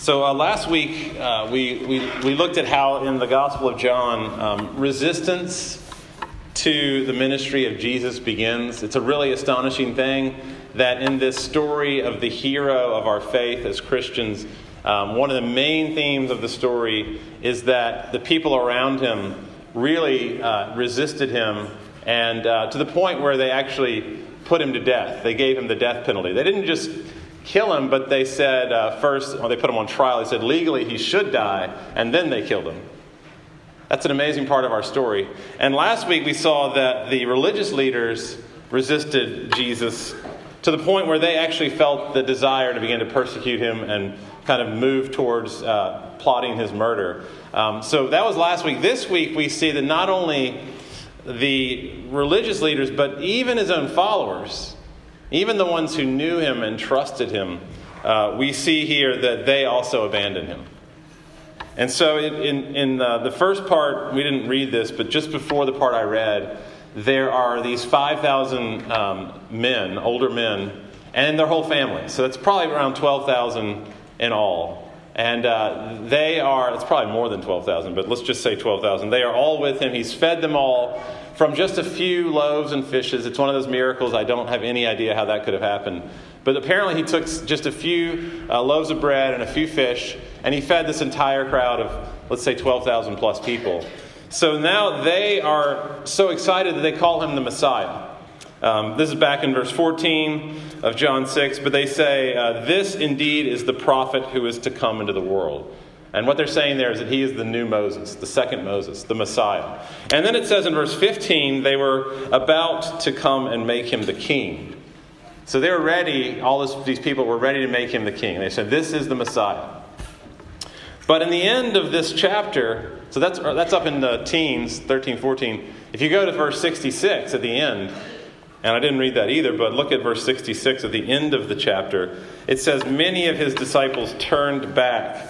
So uh, last week uh, we, we, we looked at how in the Gospel of John um, resistance to the ministry of Jesus begins. It's a really astonishing thing that in this story of the hero of our faith as Christians, um, one of the main themes of the story is that the people around him really uh, resisted him, and uh, to the point where they actually put him to death. They gave him the death penalty. They didn't just kill him, but they said uh, first, well, they put him on trial. They said legally he should die, and then they killed him. That's an amazing part of our story. And last week we saw that the religious leaders resisted Jesus to the point where they actually felt the desire to begin to persecute him and kind of move towards uh, plotting his murder. Um, so that was last week. This week we see that not only the religious leaders, but even his own followers even the ones who knew him and trusted him, uh, we see here that they also abandoned him. And so, in, in, in uh, the first part, we didn't read this, but just before the part I read, there are these 5,000 um, men, older men, and their whole family. So that's probably around 12,000 in all. And uh, they are, it's probably more than 12,000, but let's just say 12,000. They are all with him. He's fed them all from just a few loaves and fishes. It's one of those miracles. I don't have any idea how that could have happened. But apparently, he took just a few uh, loaves of bread and a few fish, and he fed this entire crowd of, let's say, 12,000 plus people. So now they are so excited that they call him the Messiah. Um, this is back in verse 14 of John 6, but they say, uh, This indeed is the prophet who is to come into the world. And what they're saying there is that he is the new Moses, the second Moses, the Messiah. And then it says in verse 15, they were about to come and make him the king. So they were ready, all this, these people were ready to make him the king. They said, This is the Messiah. But in the end of this chapter, so that's, that's up in the teens, 13, 14. If you go to verse 66 at the end, and I didn't read that either, but look at verse 66 at the end of the chapter. It says, Many of his disciples turned back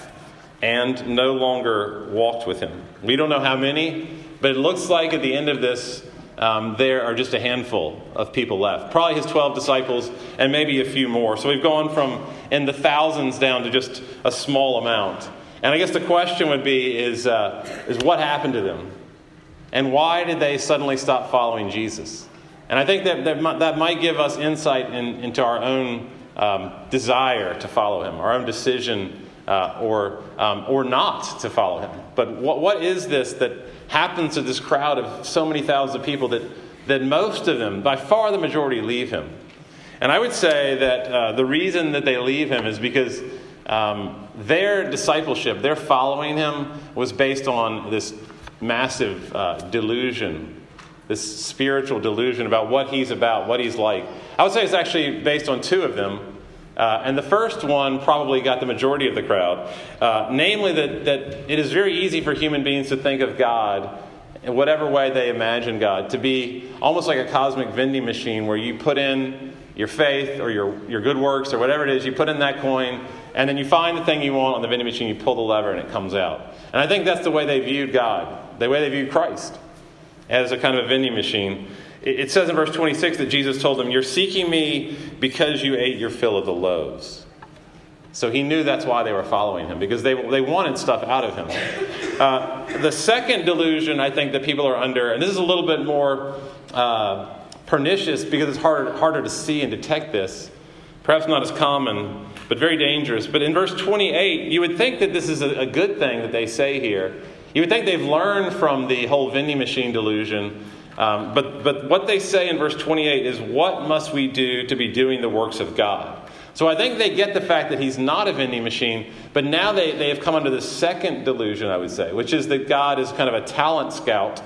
and no longer walked with him. We don't know how many, but it looks like at the end of this, um, there are just a handful of people left. Probably his 12 disciples and maybe a few more. So we've gone from in the thousands down to just a small amount. And I guess the question would be is, uh, is what happened to them? And why did they suddenly stop following Jesus? And I think that that might, that might give us insight in, into our own um, desire to follow him, our own decision uh, or, um, or not to follow him. But what, what is this that happens to this crowd of so many thousands of people that, that most of them, by far the majority, leave him? And I would say that uh, the reason that they leave him is because um, their discipleship, their following him, was based on this massive uh, delusion, this spiritual delusion about what he's about, what he's like. I would say it's actually based on two of them. Uh, and the first one probably got the majority of the crowd, uh, namely that, that it is very easy for human beings to think of God in whatever way they imagine God, to be almost like a cosmic vending machine where you put in your faith or your, your good works or whatever it is, you put in that coin, and then you find the thing you want on the vending machine, you pull the lever, and it comes out. And I think that's the way they viewed God, the way they viewed Christ, as a kind of a vending machine. It says in verse 26 that Jesus told them, You're seeking me because you ate your fill of the loaves. So he knew that's why they were following him, because they, they wanted stuff out of him. Uh, the second delusion I think that people are under, and this is a little bit more uh, pernicious because it's harder, harder to see and detect this, perhaps not as common, but very dangerous. But in verse 28, you would think that this is a, a good thing that they say here. You would think they've learned from the whole vending machine delusion um, but, but what they say in verse 28 is, What must we do to be doing the works of God? So I think they get the fact that he's not a vending machine, but now they, they have come under the second delusion, I would say, which is that God is kind of a talent scout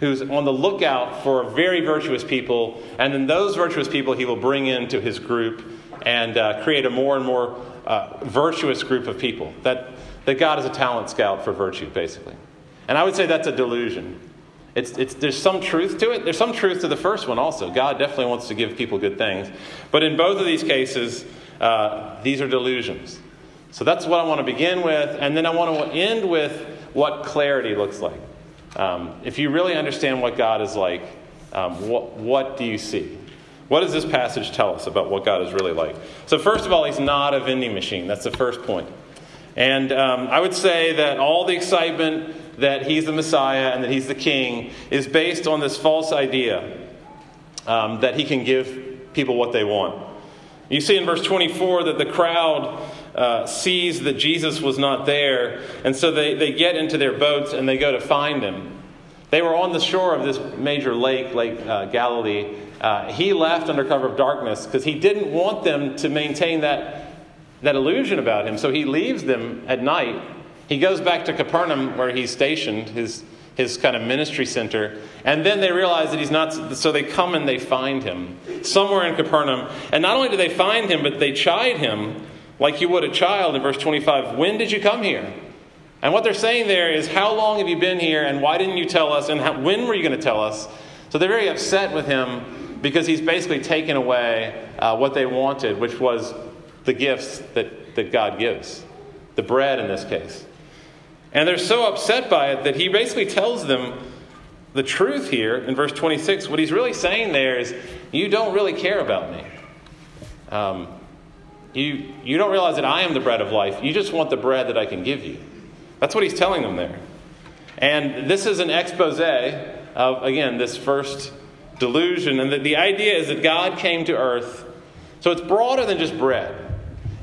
who's on the lookout for very virtuous people, and then those virtuous people he will bring into his group and uh, create a more and more uh, virtuous group of people. That, that God is a talent scout for virtue, basically. And I would say that's a delusion. It's, it's, there's some truth to it. There's some truth to the first one also. God definitely wants to give people good things. But in both of these cases, uh, these are delusions. So that's what I want to begin with. And then I want to end with what clarity looks like. Um, if you really understand what God is like, um, what, what do you see? What does this passage tell us about what God is really like? So, first of all, He's not a vending machine. That's the first point. And um, I would say that all the excitement that he's the Messiah and that he's the king is based on this false idea um, that he can give people what they want. You see in verse 24 that the crowd uh, sees that Jesus was not there, and so they, they get into their boats and they go to find him. They were on the shore of this major lake, Lake uh, Galilee. Uh, he left under cover of darkness because he didn't want them to maintain that, that illusion about him. So he leaves them at night. He goes back to Capernaum where he's stationed, his, his kind of ministry center. And then they realize that he's not, so they come and they find him somewhere in Capernaum. And not only do they find him, but they chide him like you would a child in verse 25 When did you come here? And what they're saying there is, How long have you been here, and why didn't you tell us, and how, when were you going to tell us? So they're very upset with him because he's basically taken away uh, what they wanted, which was the gifts that, that God gives, the bread in this case. And they're so upset by it that he basically tells them the truth here in verse 26. What he's really saying there is, You don't really care about me. Um, you, you don't realize that I am the bread of life. You just want the bread that I can give you. That's what he's telling them there. And this is an expose of, again, this first delusion. And the, the idea is that God came to earth. So it's broader than just bread.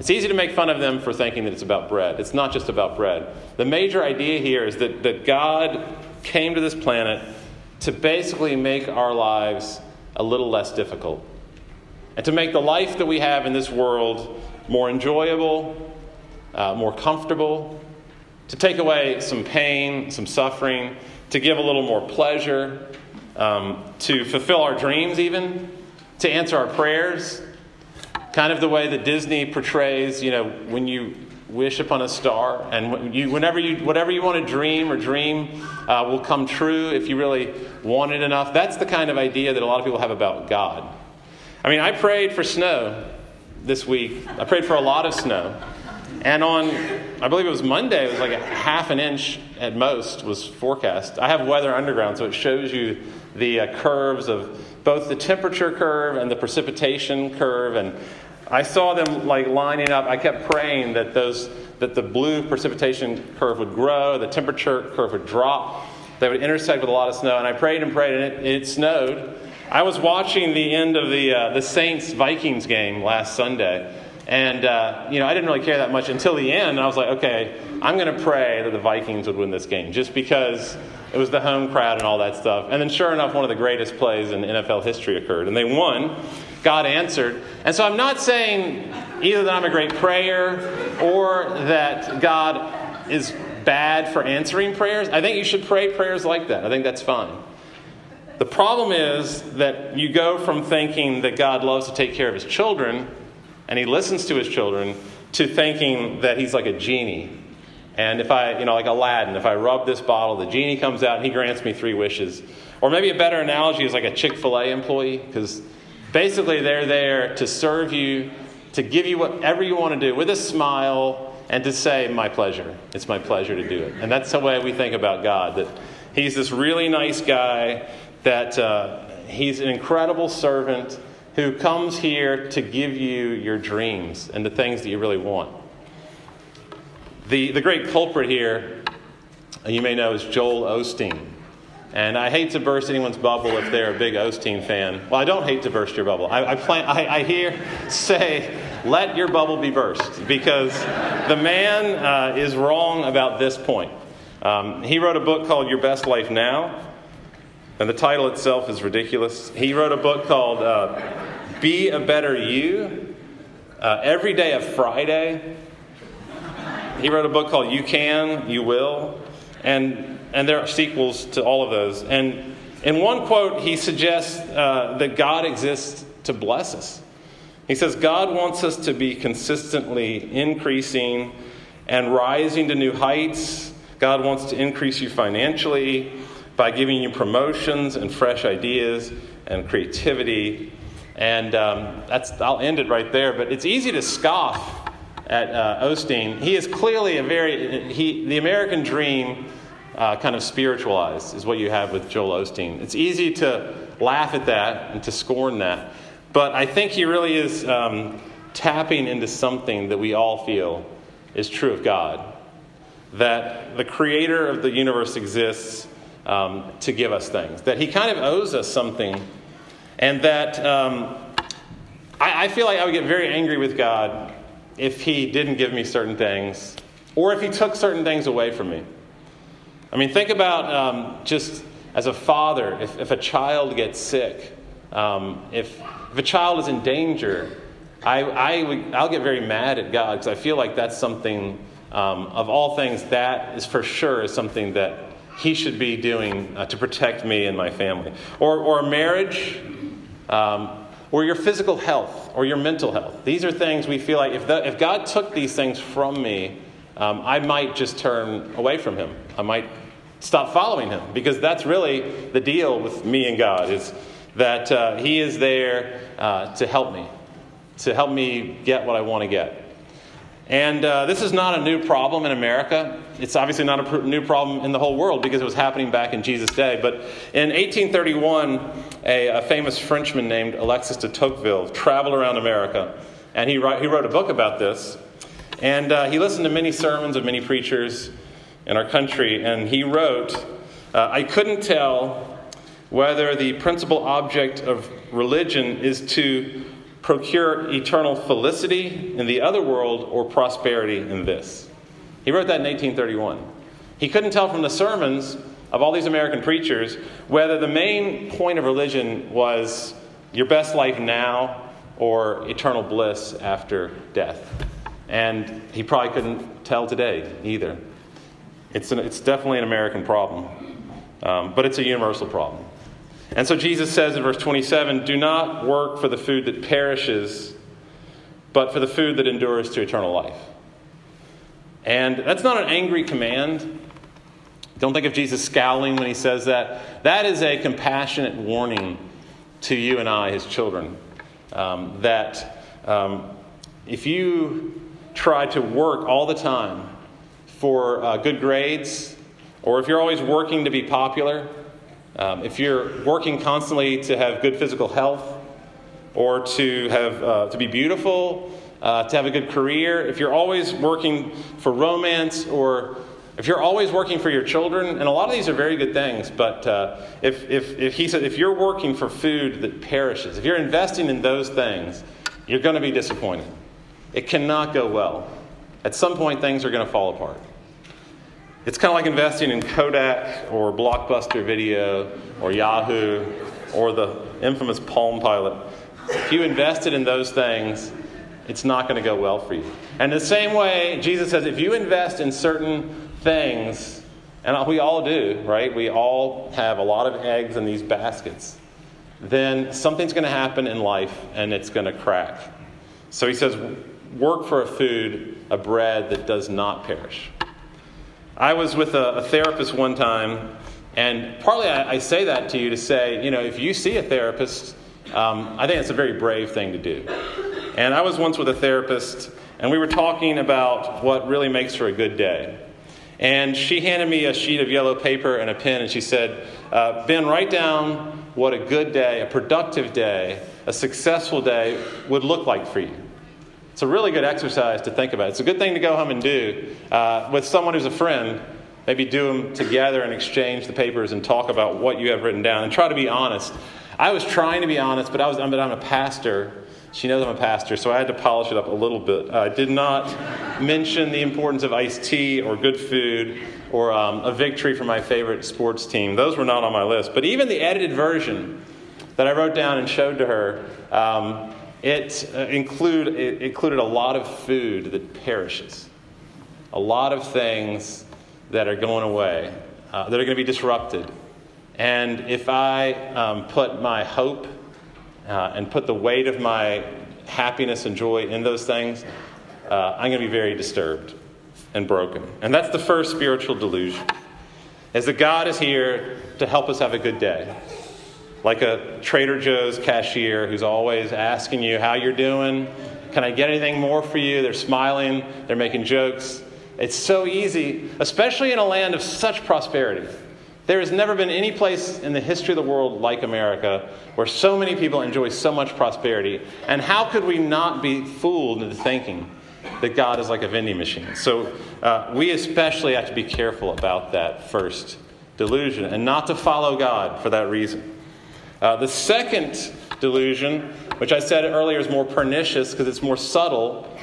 It's easy to make fun of them for thinking that it's about bread. It's not just about bread. The major idea here is that, that God came to this planet to basically make our lives a little less difficult and to make the life that we have in this world more enjoyable, uh, more comfortable, to take away some pain, some suffering, to give a little more pleasure, um, to fulfill our dreams, even, to answer our prayers. Kind of the way that Disney portrays, you know, when you wish upon a star, and you, whenever you, whatever you want to dream or dream uh, will come true if you really want it enough. That's the kind of idea that a lot of people have about God. I mean, I prayed for snow this week. I prayed for a lot of snow. And on, I believe it was Monday, it was like a half an inch at most was forecast. I have Weather Underground, so it shows you the uh, curves of both the temperature curve and the precipitation curve. And I saw them like lining up. I kept praying that those that the blue precipitation curve would grow, the temperature curve would drop, they would intersect with a lot of snow. And I prayed and prayed, and it, it snowed. I was watching the end of the uh, the Saints Vikings game last Sunday and, uh, you know, I didn't really care that much until the end. I was like, okay, I'm going to pray that the Vikings would win this game just because it was the home crowd and all that stuff. And then, sure enough, one of the greatest plays in NFL history occurred. And they won. God answered. And so I'm not saying either that I'm a great prayer or that God is bad for answering prayers. I think you should pray prayers like that. I think that's fine. The problem is that you go from thinking that God loves to take care of his children and he listens to his children to thinking that he's like a genie. And if I, you know, like Aladdin, if I rub this bottle, the genie comes out and he grants me three wishes. Or maybe a better analogy is like a Chick fil A employee, because basically they're there to serve you, to give you whatever you want to do with a smile, and to say, My pleasure. It's my pleasure to do it. And that's the way we think about God, that he's this really nice guy, that uh, he's an incredible servant who comes here to give you your dreams and the things that you really want. The, the great culprit here, you may know, is Joel Osteen. And I hate to burst anyone's bubble if they're a big Osteen fan. Well, I don't hate to burst your bubble. I, I, plan, I, I hear say, let your bubble be burst, because the man uh, is wrong about this point. Um, he wrote a book called Your Best Life Now. And the title itself is ridiculous. He wrote a book called uh, Be a Better You. Uh, every day of Friday. He wrote a book called You Can, You Will. And, and there are sequels to all of those. And in one quote, he suggests uh, that God exists to bless us. He says, God wants us to be consistently increasing and rising to new heights. God wants to increase you financially by giving you promotions and fresh ideas and creativity. And um, that's, I'll end it right there. But it's easy to scoff at uh, Osteen. He is clearly a very, he, the American dream uh, kind of spiritualized is what you have with Joel Osteen. It's easy to laugh at that and to scorn that. But I think he really is um, tapping into something that we all feel is true of God that the creator of the universe exists um, to give us things, that he kind of owes us something, and that um, I, I feel like I would get very angry with God if he didn't give me certain things or if he took certain things away from me. I mean, think about um, just as a father, if, if a child gets sick, um, if, if a child is in danger, I, I would, I'll get very mad at God because I feel like that's something, um, of all things, that is for sure is something that He should be doing uh, to protect me and my family. Or, or marriage, um, or your physical health, or your mental health. These are things we feel like if, the, if God took these things from me, um, I might just turn away from Him. I might stop following Him because that's really the deal with me and God is that uh, He is there uh, to help me to help me get what I want to get. And uh, this is not a new problem in America. It's obviously not a pr- new problem in the whole world because it was happening back in Jesus' day. But in 1831, a, a famous Frenchman named Alexis de Tocqueville traveled around America, and he, wrote, he wrote a book about this. And uh, he listened to many sermons of many preachers in our country, and he wrote, uh, I couldn't tell whether the principal object of religion is to procure eternal felicity in the other world or prosperity in this. He wrote that in 1831. He couldn't tell from the sermons of all these American preachers whether the main point of religion was your best life now or eternal bliss after death. And he probably couldn't tell today either. It's, an, it's definitely an American problem, um, but it's a universal problem. And so Jesus says in verse 27 Do not work for the food that perishes, but for the food that endures to eternal life. And that's not an angry command. Don't think of Jesus scowling when he says that. That is a compassionate warning to you and I, his children, um, that um, if you try to work all the time for uh, good grades, or if you're always working to be popular, um, if you're working constantly to have good physical health or to, have, uh, to be beautiful, uh, to have a good career, if you're always working for romance or if you're always working for your children, and a lot of these are very good things, but uh, if, if, if he said, if you're working for food that perishes, if you're investing in those things, you're going to be disappointed. It cannot go well. At some point, things are going to fall apart. It's kind of like investing in Kodak or Blockbuster Video or Yahoo or the infamous Palm Pilot. If you invested in those things, it's not going to go well for you. And the same way, Jesus says if you invest in certain things, and we all do, right? We all have a lot of eggs in these baskets. Then something's going to happen in life and it's going to crack. So he says, work for a food, a bread that does not perish. I was with a, a therapist one time, and partly I, I, say that to you to say, you know, if you see a therapist, um, I think it's a very brave thing to do. And I was once with a therapist, and we were talking about what really makes for a good day. And she handed me a sheet of yellow paper and a pen, and she said, uh, Ben, write down what a good day, a productive day, a successful day would look like for you. It's a really good exercise to think about. It's a good thing to go home and do uh, with someone who's a friend. Maybe do them together and exchange the papers and talk about what you have written down and try to be honest. I was trying to be honest, but I was, but I'm a pastor. She knows I'm a pastor, so I had to polish it up a little bit. I did not mention the importance of iced tea or good food or um, a victory for my favorite sports team. Those were not on my list. But even the edited version that I wrote down and showed to her, um, it, uh, include, it included a lot of food that perishes, a lot of things that are going away, uh, that are going to be disrupted. And if I um, put my hope uh, and put the weight of my happiness and joy in those things, uh, I'm going to be very disturbed and broken. And that's the first spiritual delusion, is that God is here to help us have a good day like a Trader Joe's cashier who's always asking you how you're doing. Can I get anything more for you? They're smiling, they're making jokes. It's so easy, especially in a land of such prosperity. There has never been any place in the history of the world like America where so many people enjoy so much prosperity. And how could we not be fooled into thinking that God is like a vending machine. So uh, we especially have to be careful about that first delusion and not to follow God for that reason. Uh, the second delusion, which I said earlier is more pernicious because it's more subtle,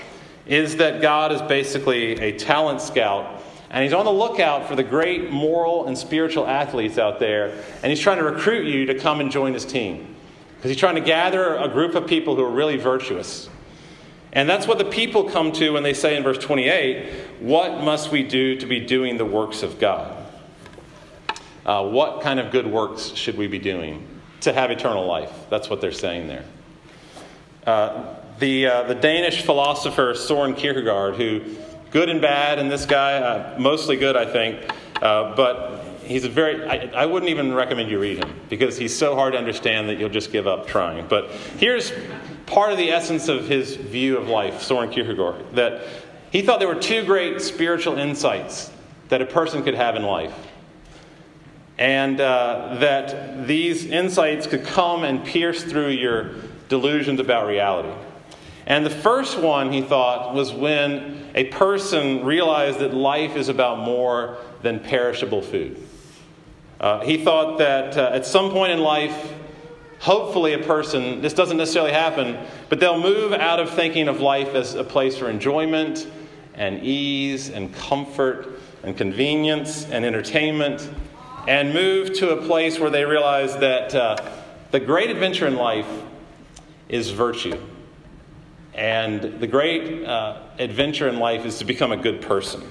is that God is basically a talent scout and he's on the lookout for the great moral and spiritual athletes out there, and he's trying to recruit you to come and join his team. Because he's trying to gather a group of people who are really virtuous. And that's what the people come to when they say in verse 28 What must we do to be doing the works of God? Uh, what kind of good works should we be doing to have eternal life? That's what they're saying there. Uh, the, uh, the Danish philosopher Soren Kierkegaard, who good and bad in this guy, uh, mostly good, I think, uh, but he's a very, I, I, wouldn't even recommend you read him because he's so hard to understand that you'll just give up trying. But here's part of the essence of his view of life, Soren Kierkegaard, that he thought there were two great spiritual insights that a person could have in life. And uh, that these insights could come and pierce through your delusions about reality. And the first one, he thought, was when a person realized that life is about more than perishable food. Uh, he thought that uh, at some point in life, hopefully a person, this doesn't necessarily happen, but they'll move out of thinking of life as a place for enjoyment and ease and comfort and convenience and entertainment and move to a place where they realize that uh, the great adventure in life is virtue. And the great uh, adventure in life is to become a good person.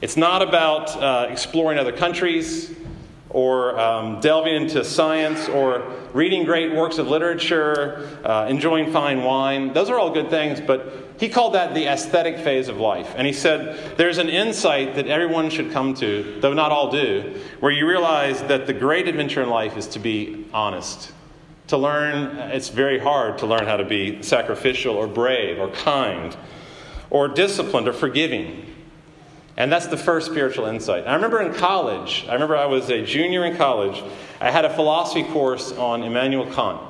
It's not about uh, exploring other countries or um, delving into science or reading great works of literature, uh, enjoying fine wine. Those are all good things, but he called that the aesthetic phase of life. And he said there's an insight that everyone should come to, though not all do, where you realize that the great adventure in life is to be honest to learn, it's very hard to learn how to be sacrificial or brave or kind or disciplined or forgiving. And that's the first spiritual insight. I remember in college, I remember I was a junior in college, I had a philosophy course on Immanuel Kant.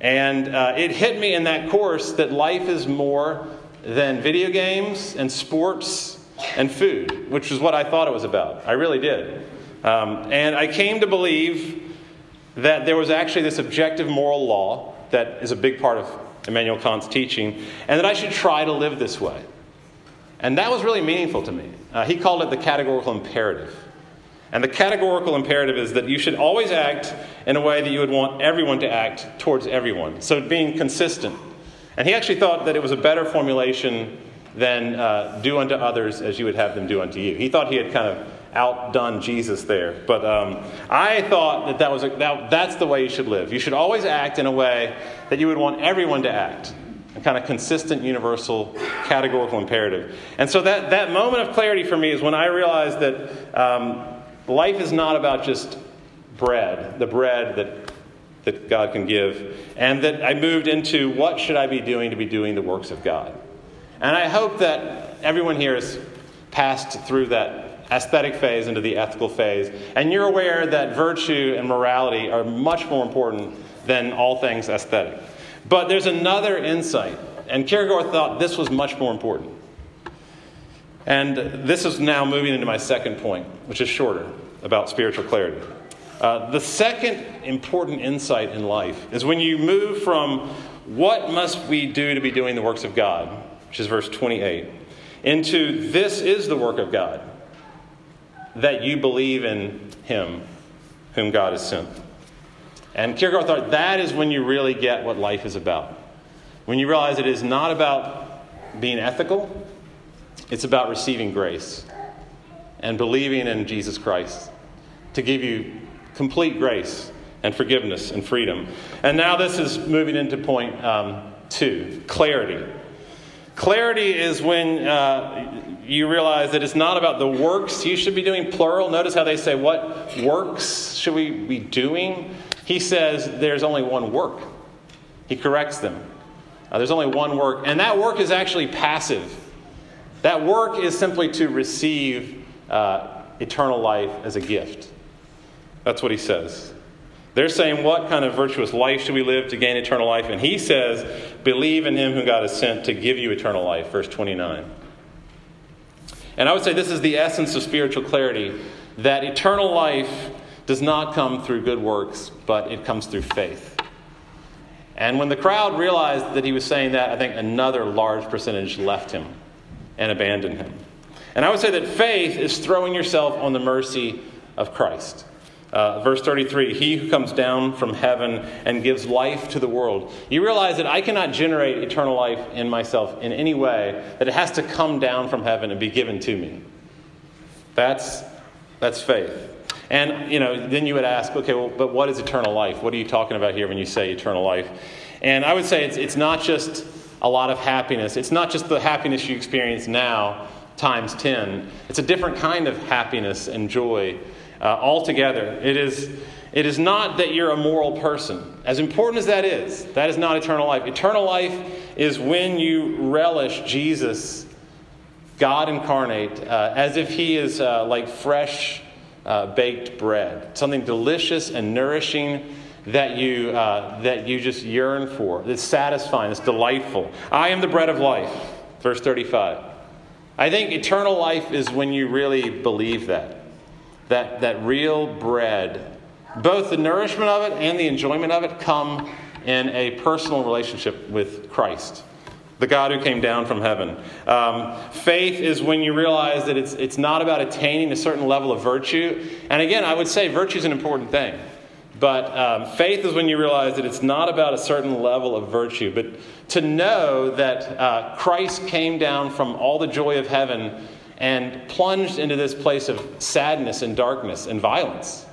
And uh, it hit me in that course that life is more than video games and sports and food, which is what I thought it was about. I really did. Um, and I came to believe that there was actually this objective moral law that is a big part of Immanuel Kant's teaching, and that I should try to live this way. And that was really meaningful to me. Uh, he called it the categorical imperative. And the categorical imperative is that you should always act in a way that you would want everyone to act towards everyone. So being consistent. And he actually thought that it was a better formulation than uh, do unto others as you would have them do unto you. He thought he had kind of outdone Jesus there. But um, I thought that, that, was a, that that's the way you should live. You should always act in a way that you would want everyone to act. A kind of consistent, universal, categorical imperative. And so that, that moment of clarity for me is when I realized that um, life is not about just bread, the bread that, that God can give, and that I moved into what should I be doing to be doing the works of God. And I hope that everyone here has passed through that aesthetic phase into the ethical phase. And you're aware that virtue and morality are much more important than all things aesthetic. But there's another insight, and Kierkegaard thought this was much more important. And this is now moving into my second point, which is shorter, about spiritual clarity. Uh, the second important insight in life is when you move from what must we do to be doing the works of God, which is verse 28, into this is the work of God that you believe in him whom God has sent. And Kierkegaard thought that is when you really get what life is about. When you realize it is not about being ethical, it's about receiving grace and believing in Jesus Christ to give you complete grace and forgiveness and freedom. And now this is moving into point um, two clarity. Clarity is when uh, you realize that it's not about the works you should be doing, plural. Notice how they say, What works should we be doing? He says there's only one work. He corrects them. Uh, there's only one work, and that work is actually passive. That work is simply to receive uh, eternal life as a gift. That's what he says. They're saying, What kind of virtuous life should we live to gain eternal life? And he says, believe in him whom God has sent to give you eternal life, verse 29. And I would say this is the essence of spiritual clarity that eternal life does not come through good works, but it comes through faith. And when the crowd realized that he was saying that, I think another large percentage left him and abandoned him. And I would say that faith is throwing yourself on the mercy of Christ. Uh, verse 33 He who comes down from heaven and gives life to the world. You realize that I cannot generate eternal life in myself in any way, that it has to come down from heaven and be given to me. That's, that's faith. And, you know, then you would ask, okay, well, but what is eternal life? What are you talking about here when you say eternal life? And I would say it's, it's not just a lot of happiness. It's not just the happiness you experience now times 10. It's a different kind of happiness and joy uh, altogether. It is, it is not that you're a moral person. As important as that is, that is not eternal life. Eternal life is when you relish Jesus, God incarnate, uh, as if he is uh, like fresh uh, baked bread, something delicious and nourishing that you, uh, that you just yearn for, that's satisfying, that's delightful. I am the bread of life, verse 35. I think eternal life is when you really believe that. That, that real bread, both the nourishment of it and the enjoyment of it, come in a personal relationship with Christ, the God who came down from heaven. Um, faith is when you realize that it's, it's not about attaining a certain level of virtue. And again, I would say virtue is an important thing. But um, faith is when you realize that it's not about a certain level of virtue, but to know that uh, Christ came down from all the joy of heaven and plunged into this place of sadness and darkness and violence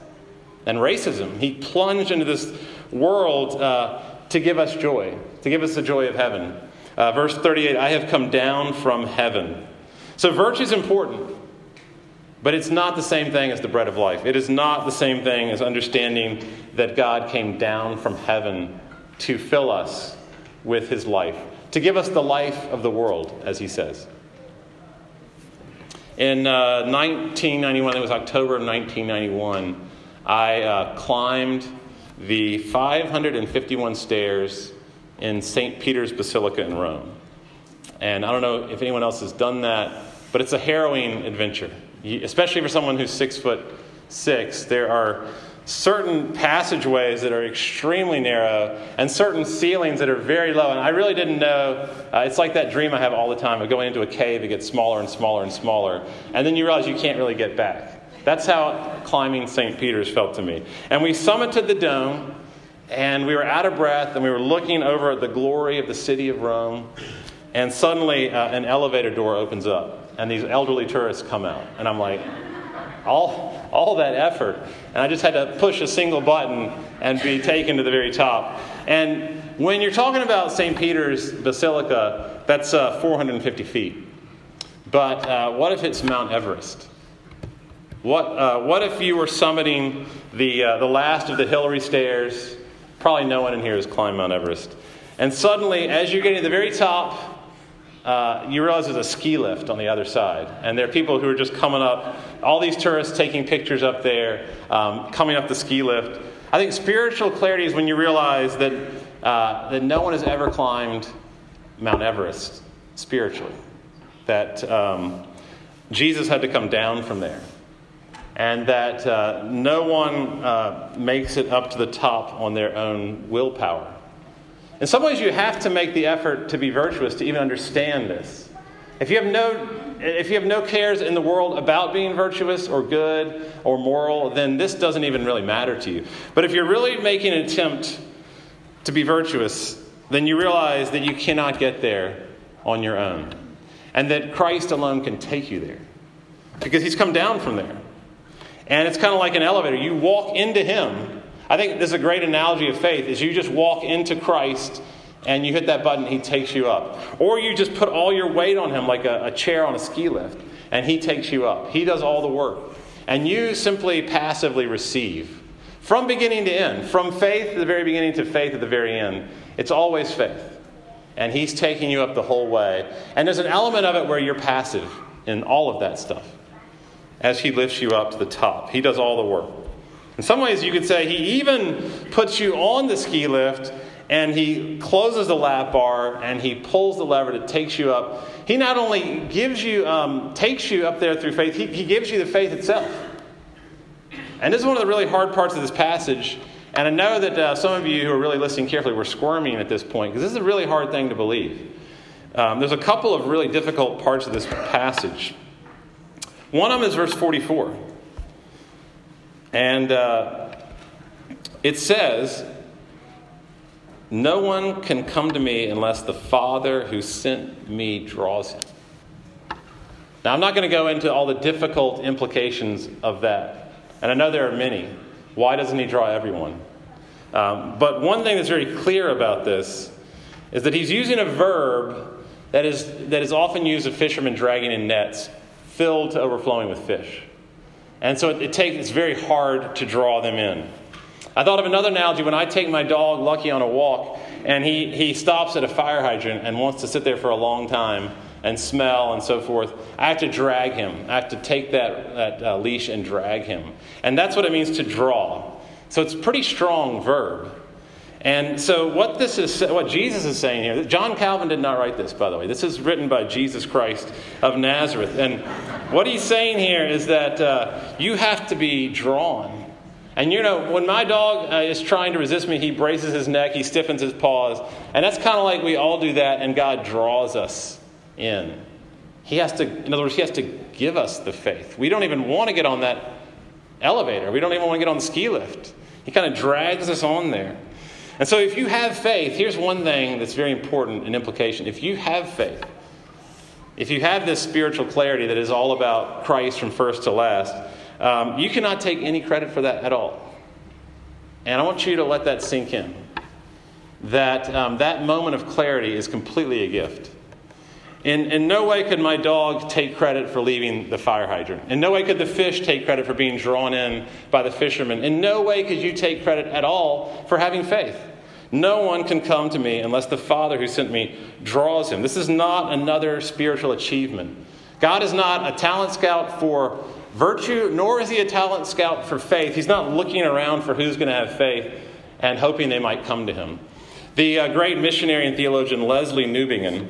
and racism. He plunged into this world uh, to give us joy, to give us the joy of heaven. Uh, verse 38 I have come down from heaven. So, virtue is important. But it's not the same thing as the bread of life. It is not the same thing as understanding that God came down from heaven to fill us with his life, to give us the life of the world, as he says. In uh, 1991, it was October of 1991, I uh, climbed the 551 stairs in St. Peter's Basilica in Rome. And I don't know if anyone else has done that, but it's a harrowing adventure especially for someone who's six foot six, there are certain passageways that are extremely narrow and certain ceilings that are very low. And I really didn't know. Uh, it's like that dream I have all the time of going into a cave, it gets smaller and smaller and smaller. And then you realize you can't really get back. That's how climbing St. Peter's felt to me. And we summited the dome, and we were out of breath, and we were looking over at the glory of the city of Rome. And suddenly, uh, an elevator door opens up and these elderly tourists come out. And I'm like, all, all that effort. And I just had to push a single button and be taken to the very top. And when you're talking about St. Peter's Basilica, that's uh, 450 feet. But uh, what if it's Mount Everest? What, uh, what if you were summiting the, uh, the last of the Hillary stairs? Probably no one in here has climbed Mount Everest. And suddenly, as you're getting to the very top, uh, you realize there's a ski lift on the other side. And there are people who are just coming up, all these tourists taking pictures up there, um, coming up the ski lift. I think spiritual clarity is when you realize that, uh, that no one has ever climbed Mount Everest spiritually. That um, Jesus had to come down from there. And that uh, no one uh, makes it up to the top on their own willpower. In some ways, you have to make the effort to be virtuous to even understand this. If you have no, if you have no cares in the world about being virtuous or good or moral, then this doesn't even really matter to you. But if you're really making an attempt to be virtuous, then you realize that you cannot get there on your own. And that Christ alone can take you there. Because he's come down from there. And it's kind of like an elevator. You walk into him I think this is a great analogy of faith is you just walk into Christ and you hit that button, he takes you up. Or you just put all your weight on him like a, a chair on a ski lift, and he takes you up. He does all the work. And you simply passively receive. From beginning to end, from faith at the very beginning to faith at the very end, it's always faith. And he's taking you up the whole way. And there's an element of it where you're passive in all of that stuff as he lifts you up to the top. He does all the work. In some ways, you could say he even puts you on the ski lift and he closes the lap bar and he pulls the lever that takes you up. He not only gives you, um, takes you up there through faith, he, he gives you the faith itself. And this is one of the really hard parts of this passage. And I know that uh, some of you who are really listening carefully were squirming at this point because this is a really hard thing to believe. Um, there's a couple of really difficult parts of this passage. One of them is verse 44. And uh, it says, No one can come to me unless the Father who sent me draws him. Now, I'm not going to go into all the difficult implications of that. And I know there are many. Why doesn't he draw everyone? Um, but one thing that's very clear about this is that he's using a verb that is, that is often used of fishermen dragging in nets filled to overflowing with fish. And so it, it takes, it's very hard to draw them in. I thought of another analogy when I take my dog Lucky on a walk and he, he stops at a fire hydrant and wants to sit there for a long time and smell and so forth. I have to drag him. I have to take that, that uh, leash and drag him. And that's what it means to draw. So it's a pretty strong verb. And so what this is what Jesus is saying here, John Calvin did not write this, by the way. This is written by Jesus Christ of Nazareth. And what he's saying here is that uh, you have to be drawn. And you know, when my dog uh, is trying to resist me, he braces his neck, he stiffens his paws. And that's kind of like we all do that, and God draws us in. He has to, in other words, he has to give us the faith. We don't even want to get on that elevator. We don't even want to get on the ski lift. He kind of drags us on there. And so, if you have faith, here's one thing that's very important in implication. If you have faith, if you have this spiritual clarity that is all about Christ from first to last, um, you cannot take any credit for that at all. And I want you to let that sink in. That um, that moment of clarity is completely a gift. In, in no way could my dog take credit for leaving the fire hydrant. In no way could the fish take credit for being drawn in by the fisherman. In no way could you take credit at all for having faith. No one can come to me unless the Father who sent me draws him. This is not another spiritual achievement. God is not a talent scout for virtue, nor is he a talent scout for faith. He's not looking around for who's going to have faith and hoping they might come to him. The uh, great missionary and theologian Lesslie Newbigin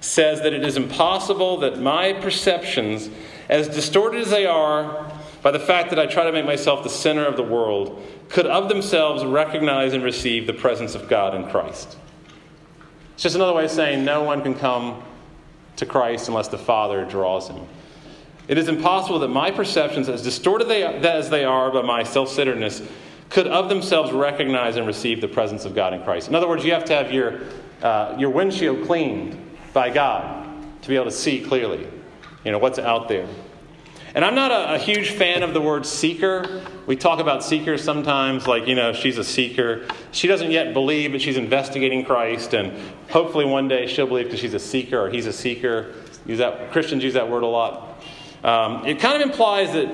says that it is impossible that my perceptions, as distorted as they are by the fact that I try to make myself the center of the world, could of themselves recognize and receive the presence of God in Christ. It's just another way of saying no one can come to Christ unless the Father draws him. It is impossible that my perceptions, as distorted as they are by my self centeredness, could of themselves recognize and receive the presence of God in Christ. In other words, you have to have your, uh, your windshield cleaned by God to be able to see clearly, you know, what's out there. And I'm not a, a, huge fan of the word seeker. We talk about seekers sometimes, like, you know, she's a seeker. She doesn't yet believe, but she's investigating Christ, and hopefully one day she'll believe because she's a seeker or he's a seeker. Use that, Christians use that word a lot. Um, it kind of implies that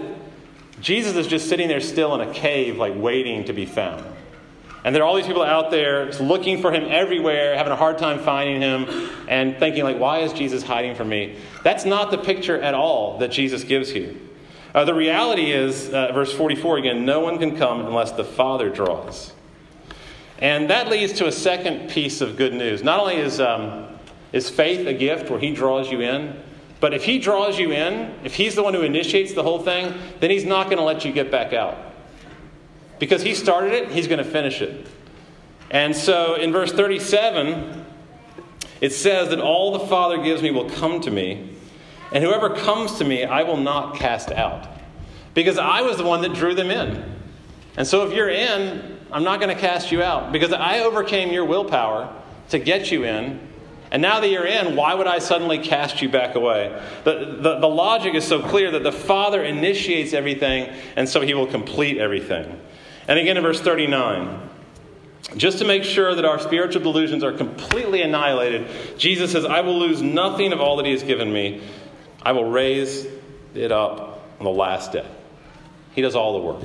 Jesus is just sitting there still in a cave, like waiting to be found. And there are all these people out there looking for him everywhere, having a hard time finding him, and thinking, like, why is Jesus hiding from me? That's not the picture at all that Jesus gives here. Uh, the reality is, uh, verse 44 again, no one can come unless the Father draws. And that leads to a second piece of good news. Not only is, um, is faith a gift where he draws you in, but if he draws you in, if he's the one who initiates the whole thing, then he's not going to let you get back out. Because he started it, he's going to finish it. And so in verse 37, it says that all the Father gives me will come to me, and whoever comes to me, I will not cast out. Because I was the one that drew them in. And so if you're in, I'm not going to cast you out because I overcame your willpower to get you in. And now that you're in, why would I suddenly cast you back away? The, the, the logic is so clear that the Father initiates everything, and so he will complete everything. And again in verse 39, just to make sure that our spiritual delusions are completely annihilated, Jesus says, I will lose nothing of all that He has given me. I will raise it up on the last day. He does all the work.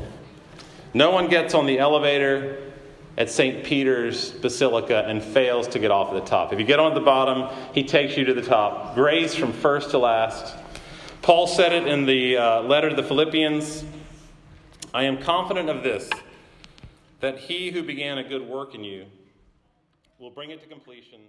No one gets on the elevator at St. Peter's Basilica and fails to get off at the top. If you get on at the bottom, he takes you to the top. Grace from first to last. Paul said it in the uh, letter to the Philippians I am confident of this that he who began a good work in you will bring it to completion